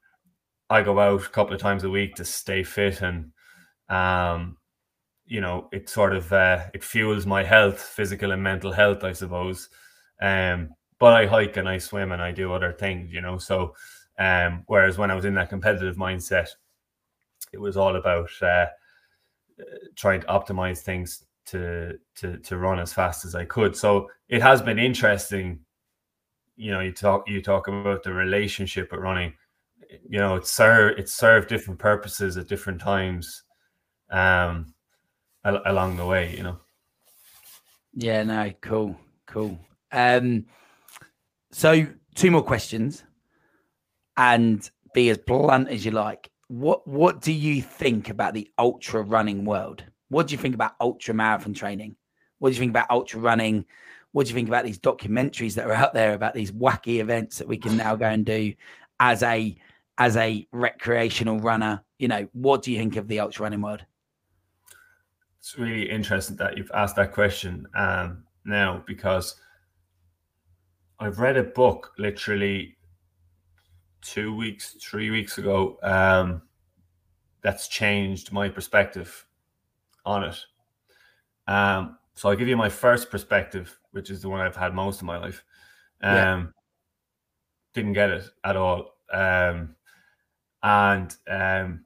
I go out a couple of times a week to stay fit and um you know it sort of uh, it fuels my health physical and mental health I suppose um but I hike and I swim and I do other things you know so um whereas when I was in that competitive mindset it was all about uh, trying to optimize things to to to run as fast as I could so it has been interesting you know you talk you talk about the relationship with running you know, it served it served different purposes at different times, um, al- along the way. You know. Yeah. No. Cool. Cool. Um. So two more questions, and be as blunt as you like. What What do you think about the ultra running world? What do you think about ultra marathon training? What do you think about ultra running? What do you think about these documentaries that are out there about these wacky events that we can now go and do as a as a recreational runner? You know, what do you think of the ultra running world? It's really interesting that you've asked that question um, now because I've read a book literally two weeks, three weeks ago um, that's changed my perspective on it. Um, so I'll give you my first perspective, which is the one I've had most of my life. Um, yeah. Didn't get it at all. Um, and um,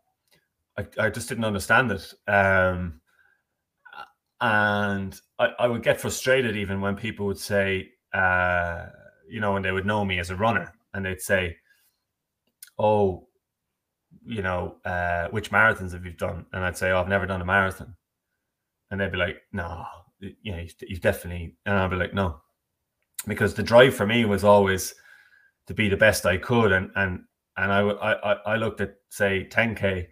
I, I just didn't understand it. Um, and I, I would get frustrated even when people would say, uh, you know, when they would know me as a runner and they'd say, oh, you know, uh, which marathons have you done? And I'd say, oh, I've never done a marathon. And they'd be like, no, you know, you've definitely, and I'd be like, no, because the drive for me was always to be the best I could. And, and, and I, I, I looked at say 10K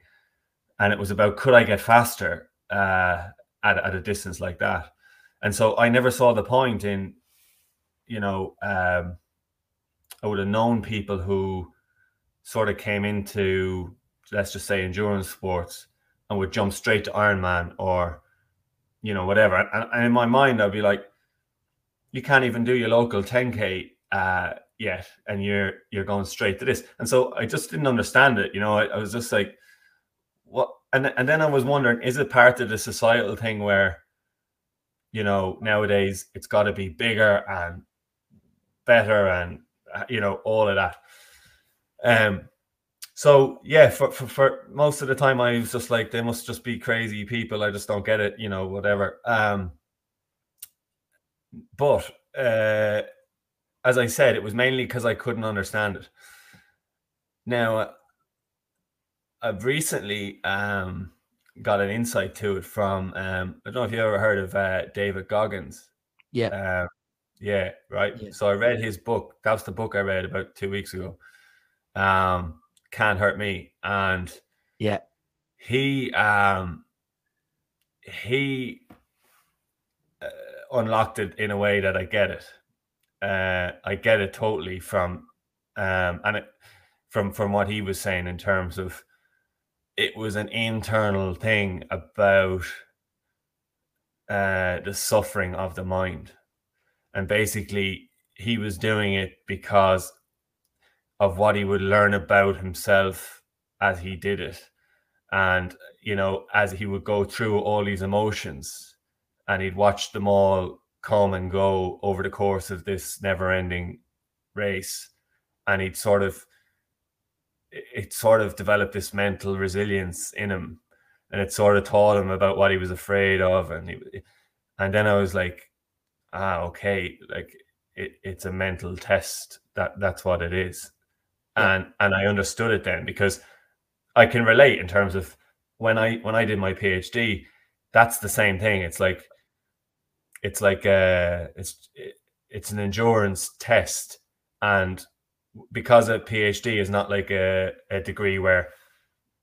and it was about, could I get faster uh, at, at a distance like that? And so I never saw the point in, you know, um, I would have known people who sort of came into, let's just say, endurance sports and would jump straight to Ironman or you know, whatever. And, and in my mind, I'd be like, you can't even do your local 10k uh, yet, and you're you're going straight to this. And so I just didn't understand it. You know, I, I was just like, what? And and then I was wondering, is it part of the societal thing where, you know, nowadays it's got to be bigger and better and uh, you know all of that. Um, so yeah, for, for, for most of the time, I was just like, they must just be crazy people. I just don't get it, you know, whatever. Um, but uh, as I said, it was mainly because I couldn't understand it. Now, I've recently um, got an insight to it from um, I don't know if you ever heard of uh, David Goggins. Yeah. Uh, yeah, right. Yeah. So I read his book. That was the book I read about two weeks ago. Um, can't hurt me. And yeah, he um he uh, unlocked it in a way that I get it. Uh, I get it totally from um and it, from from what he was saying in terms of it was an internal thing about uh the suffering of the mind and basically he was doing it because of what he would learn about himself as he did it. And, you know, as he would go through all these emotions and he'd watch them all come and go over the course of this never ending race. And he'd sort of, it sort of developed this mental resilience in him. And it sort of taught him about what he was afraid of. And he, and then I was like, ah, okay, like it, it's a mental test. That that's what it is and and I understood it then because I can relate in terms of when I when I did my PhD, that's the same thing. It's like it's like uh it's it's an endurance test and because a PhD is not like a, a degree where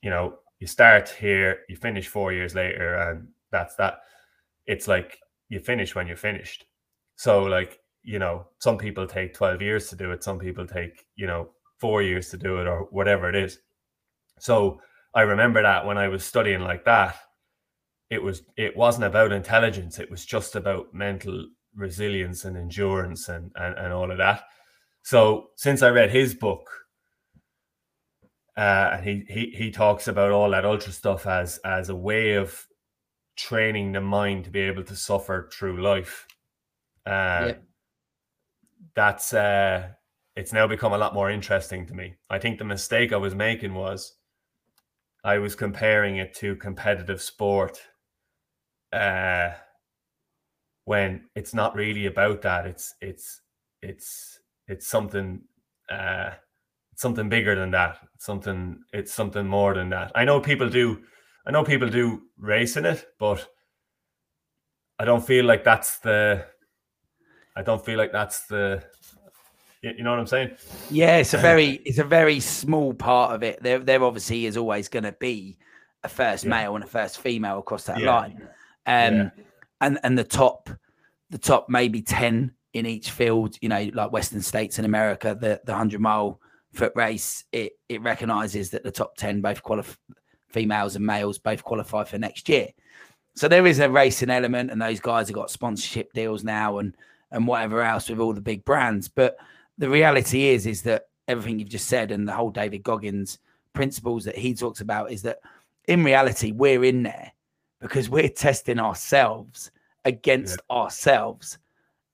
you know you start here, you finish four years later, and that's that. It's like you finish when you're finished. So like you know, some people take twelve years to do it. Some people take you know four years to do it or whatever it is. So I remember that when I was studying like that, it was it wasn't about intelligence, it was just about mental resilience and endurance and and, and all of that. So since I read his book, uh, and he, he he talks about all that ultra stuff as as a way of training the mind to be able to suffer through life. Uh, yep. That's uh, it's now become a lot more interesting to me. I think the mistake I was making was I was comparing it to competitive sport uh, when it's not really about that. It's it's it's it's something uh, it's something bigger than that. It's Something it's something more than that. I know people do I know people do race in it, but I don't feel like that's the I don't feel like that's the you know what I'm saying? Yeah, it's a very it's a very small part of it. There there obviously is always going to be a first yeah. male and a first female across that yeah. line. Um yeah. and and the top the top maybe 10 in each field, you know, like Western States in America, the the 100 mile foot race, it it recognizes that the top 10 both qualify females and males both qualify for next year. So there is a racing element, and those guys have got sponsorship deals now and and whatever else with all the big brands. But the reality is, is that everything you've just said and the whole David Goggins principles that he talks about is that in reality we're in there because we're testing ourselves against yeah. ourselves.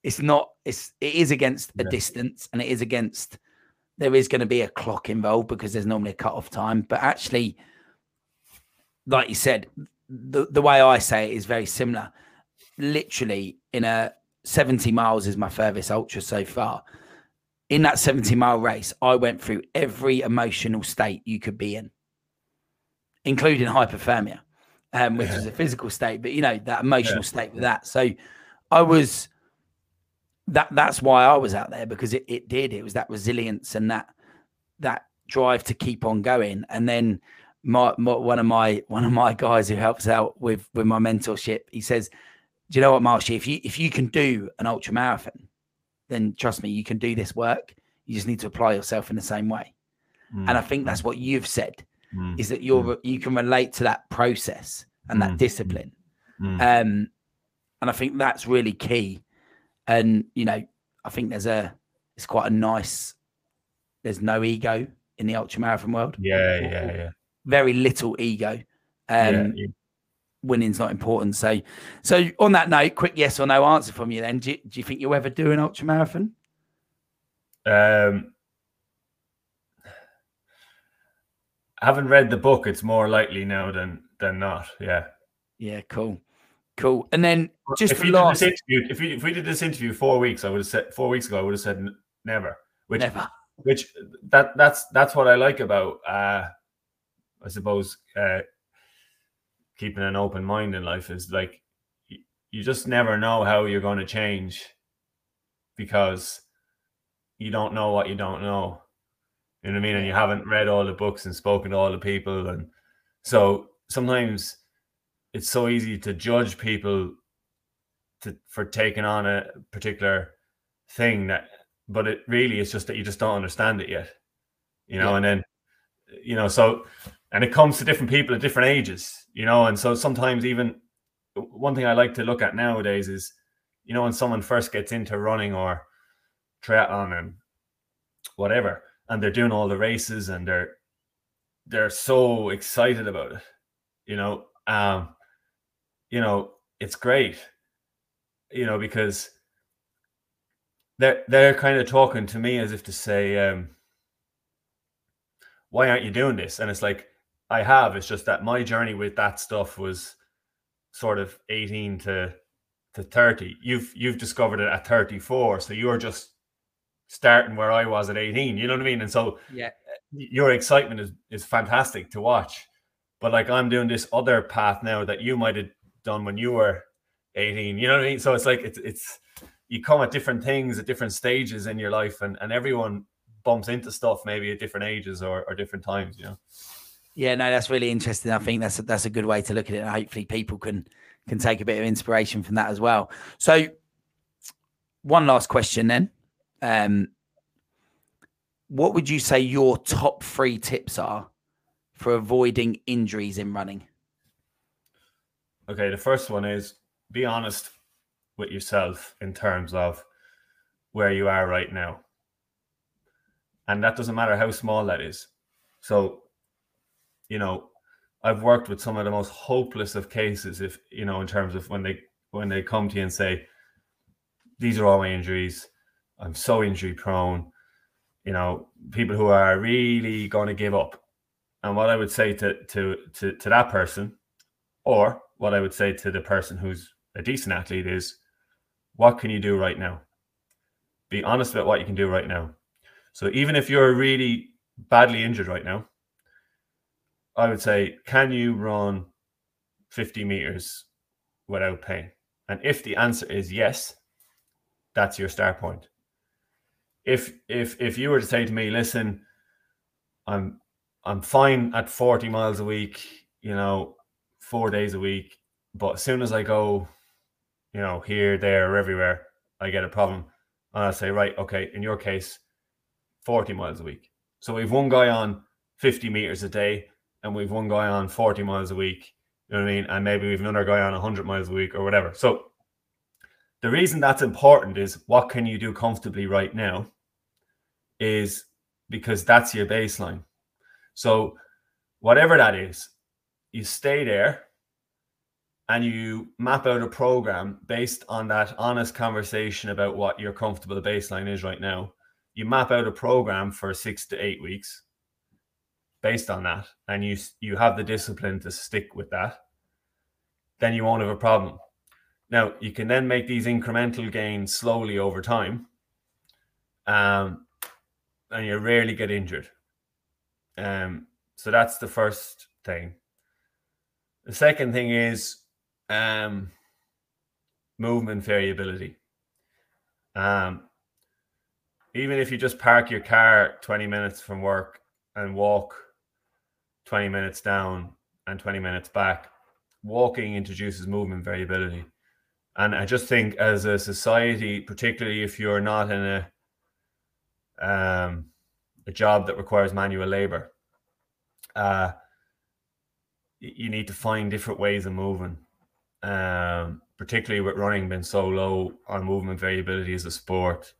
It's not. It's it is against a distance, and it is against. There is going to be a clock involved because there's normally a cut off time, but actually, like you said, the the way I say it is very similar. Literally, in a 70 miles is my furthest ultra so far. In that 70 mile race, I went through every emotional state you could be in, including hypothermia, um, which yeah. is a physical state, but you know, that emotional yeah. state with that. So I was that that's why I was out there because it, it did. It was that resilience and that that drive to keep on going. And then my, my, one of my one of my guys who helps out with with my mentorship, he says, "Do you know what, Marshy? If you if you can do an ultra marathon, then trust me, you can do this work. You just need to apply yourself in the same way." Mm. And I think that's what you've said mm. is that you're mm. you can relate to that process and that mm. discipline. Mm. Um, and I think that's really key. And you know, I think there's a it's quite a nice. There's no ego in the ultra marathon world. Yeah, yeah, yeah very little ego. Um, yeah, yeah. Winning's not important. So, so on that note, quick yes or no answer from you. Then, do you, do you think you'll ever do an ultra marathon? Um, I haven't read the book. It's more likely now than than not. Yeah. Yeah. Cool. Cool. And then just if, last... interview, if, we, if we did this interview four weeks, I would have said four weeks ago. I would have said never. Which never. Which that that's that's what I like about uh I suppose uh, keeping an open mind in life is like you just never know how you're going to change because you don't know what you don't know. You know what I mean? And you haven't read all the books and spoken to all the people. And so sometimes it's so easy to judge people to for taking on a particular thing that but it really is just that you just don't understand it yet. You know, yeah. and then you know, so and it comes to different people at different ages, you know. And so sometimes even one thing I like to look at nowadays is, you know, when someone first gets into running or triathlon and whatever, and they're doing all the races and they're they're so excited about it, you know. Um, you know, it's great, you know, because they're they're kind of talking to me as if to say, um, why aren't you doing this? And it's like, I have. It's just that my journey with that stuff was sort of 18 to to 30. You've you've discovered it at 34. So you're just starting where I was at 18. You know what I mean? And so yeah, uh, your excitement is is fantastic to watch. But like I'm doing this other path now that you might have done when you were 18. You know what I mean? So it's like it's it's you come at different things at different stages in your life and, and everyone bumps into stuff maybe at different ages or, or different times, you know. Yeah, no, that's really interesting. I think that's a, that's a good way to look at it. And hopefully, people can can take a bit of inspiration from that as well. So, one last question then. Um, what would you say your top three tips are for avoiding injuries in running? Okay, the first one is be honest with yourself in terms of where you are right now. And that doesn't matter how small that is. So you know, I've worked with some of the most hopeless of cases, if you know, in terms of when they when they come to you and say, "These are all my injuries. I'm so injury prone." You know, people who are really going to give up. And what I would say to to to to that person, or what I would say to the person who's a decent athlete is, what can you do right now? Be honest about what you can do right now. So even if you're really badly injured right now, I would say, can you run 50 meters without pain? And if the answer is yes, that's your start point. If if if you were to say to me, listen, I'm I'm fine at 40 miles a week, you know, four days a week, but as soon as I go, you know, here, there, or everywhere, I get a problem. And I say, right, okay, in your case, 40 miles a week. So we've one guy on 50 meters a day, and we've one guy on 40 miles a week. You know what I mean? And maybe we've another guy on 100 miles a week or whatever. So the reason that's important is what can you do comfortably right now is because that's your baseline. So whatever that is, you stay there and you map out a program based on that honest conversation about what your comfortable baseline is right now. You map out a program for six to eight weeks based on that, and you you have the discipline to stick with that. Then you won't have a problem. Now you can then make these incremental gains slowly over time, um, and you rarely get injured. Um, so that's the first thing. The second thing is um, movement variability. Um, even if you just park your car 20 minutes from work and walk 20 minutes down and 20 minutes back, walking introduces movement variability. And I just think as a society, particularly if you're not in a um, a job that requires manual labor, uh, you need to find different ways of moving um, particularly with running being so low on movement variability as a sport.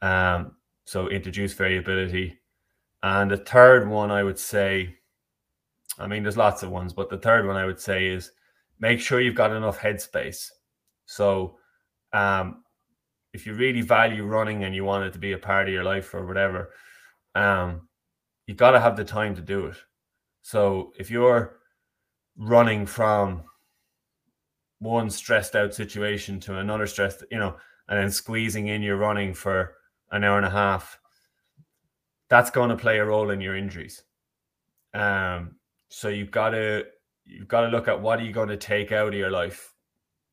Um, so introduce variability. And the third one I would say, I mean, there's lots of ones, but the third one I would say is make sure you've got enough headspace. So um, if you really value running and you want it to be a part of your life or whatever, um, you got to have the time to do it. So if you're running from one stressed out situation to another stressed, you know, and then squeezing in your running for an hour and a half, that's going to play a role in your injuries. Um, so you've got to you've got to look at what are you going to take out of your life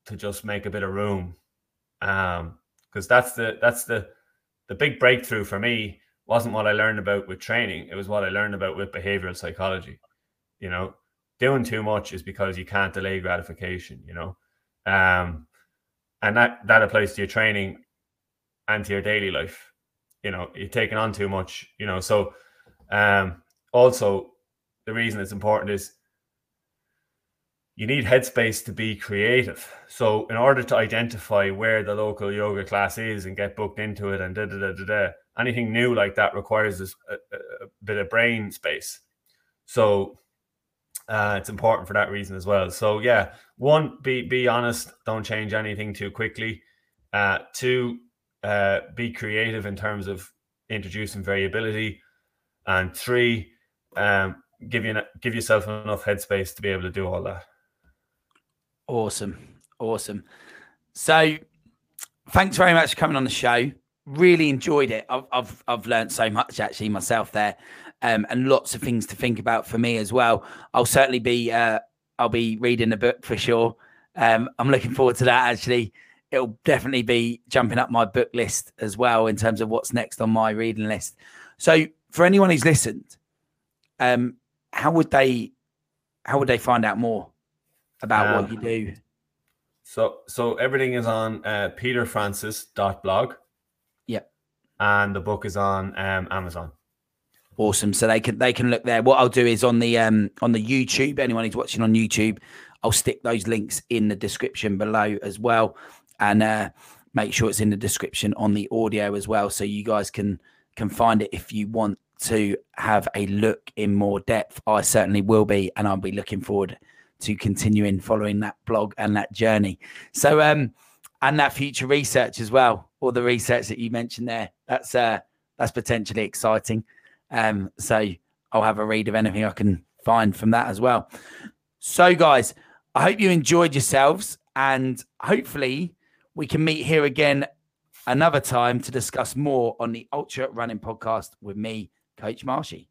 to just make a bit of room. Um, because that's the that's the the big breakthrough for me wasn't what I learned about with training. It was what I learned about with behavioral psychology. You know, doing too much is because you can't delay gratification, you know. Um, and that that applies to your training and to your daily life. You know, you're taking on too much, you know. So um also the reason it's important is you need headspace to be creative. So in order to identify where the local yoga class is and get booked into it and da da da da, da anything new like that requires a, a, a bit of brain space. So uh, it's important for that reason as well. So yeah, one, be be honest, don't change anything too quickly. Uh, two, uh, be creative in terms of introducing variability, and three, um, give you give yourself enough headspace to be able to do all that. Awesome, awesome. So, thanks very much for coming on the show. Really enjoyed it. I've I've I've learned so much actually myself there um, and lots of things to think about for me as well. I'll certainly be uh, I'll be reading the book for sure. Um, I'm looking forward to that. Actually, it'll definitely be jumping up my book list as well in terms of what's next on my reading list. So, for anyone who's listened, um, how would they how would they find out more about um, what you do? So, so everything is on uh, peterfrancis.blog. Yep. And the book is on um, Amazon. Awesome. So they can they can look there. What I'll do is on the um on the YouTube, anyone who's watching on YouTube, I'll stick those links in the description below as well. And uh make sure it's in the description on the audio as well. So you guys can can find it if you want to have a look in more depth. I certainly will be, and I'll be looking forward to continuing following that blog and that journey. So um and that future research as well, all the research that you mentioned there. That's uh that's potentially exciting. Um, so I'll have a read of anything I can find from that as well. So, guys, I hope you enjoyed yourselves and hopefully we can meet here again another time to discuss more on the Ultra Running Podcast with me, Coach Marshy.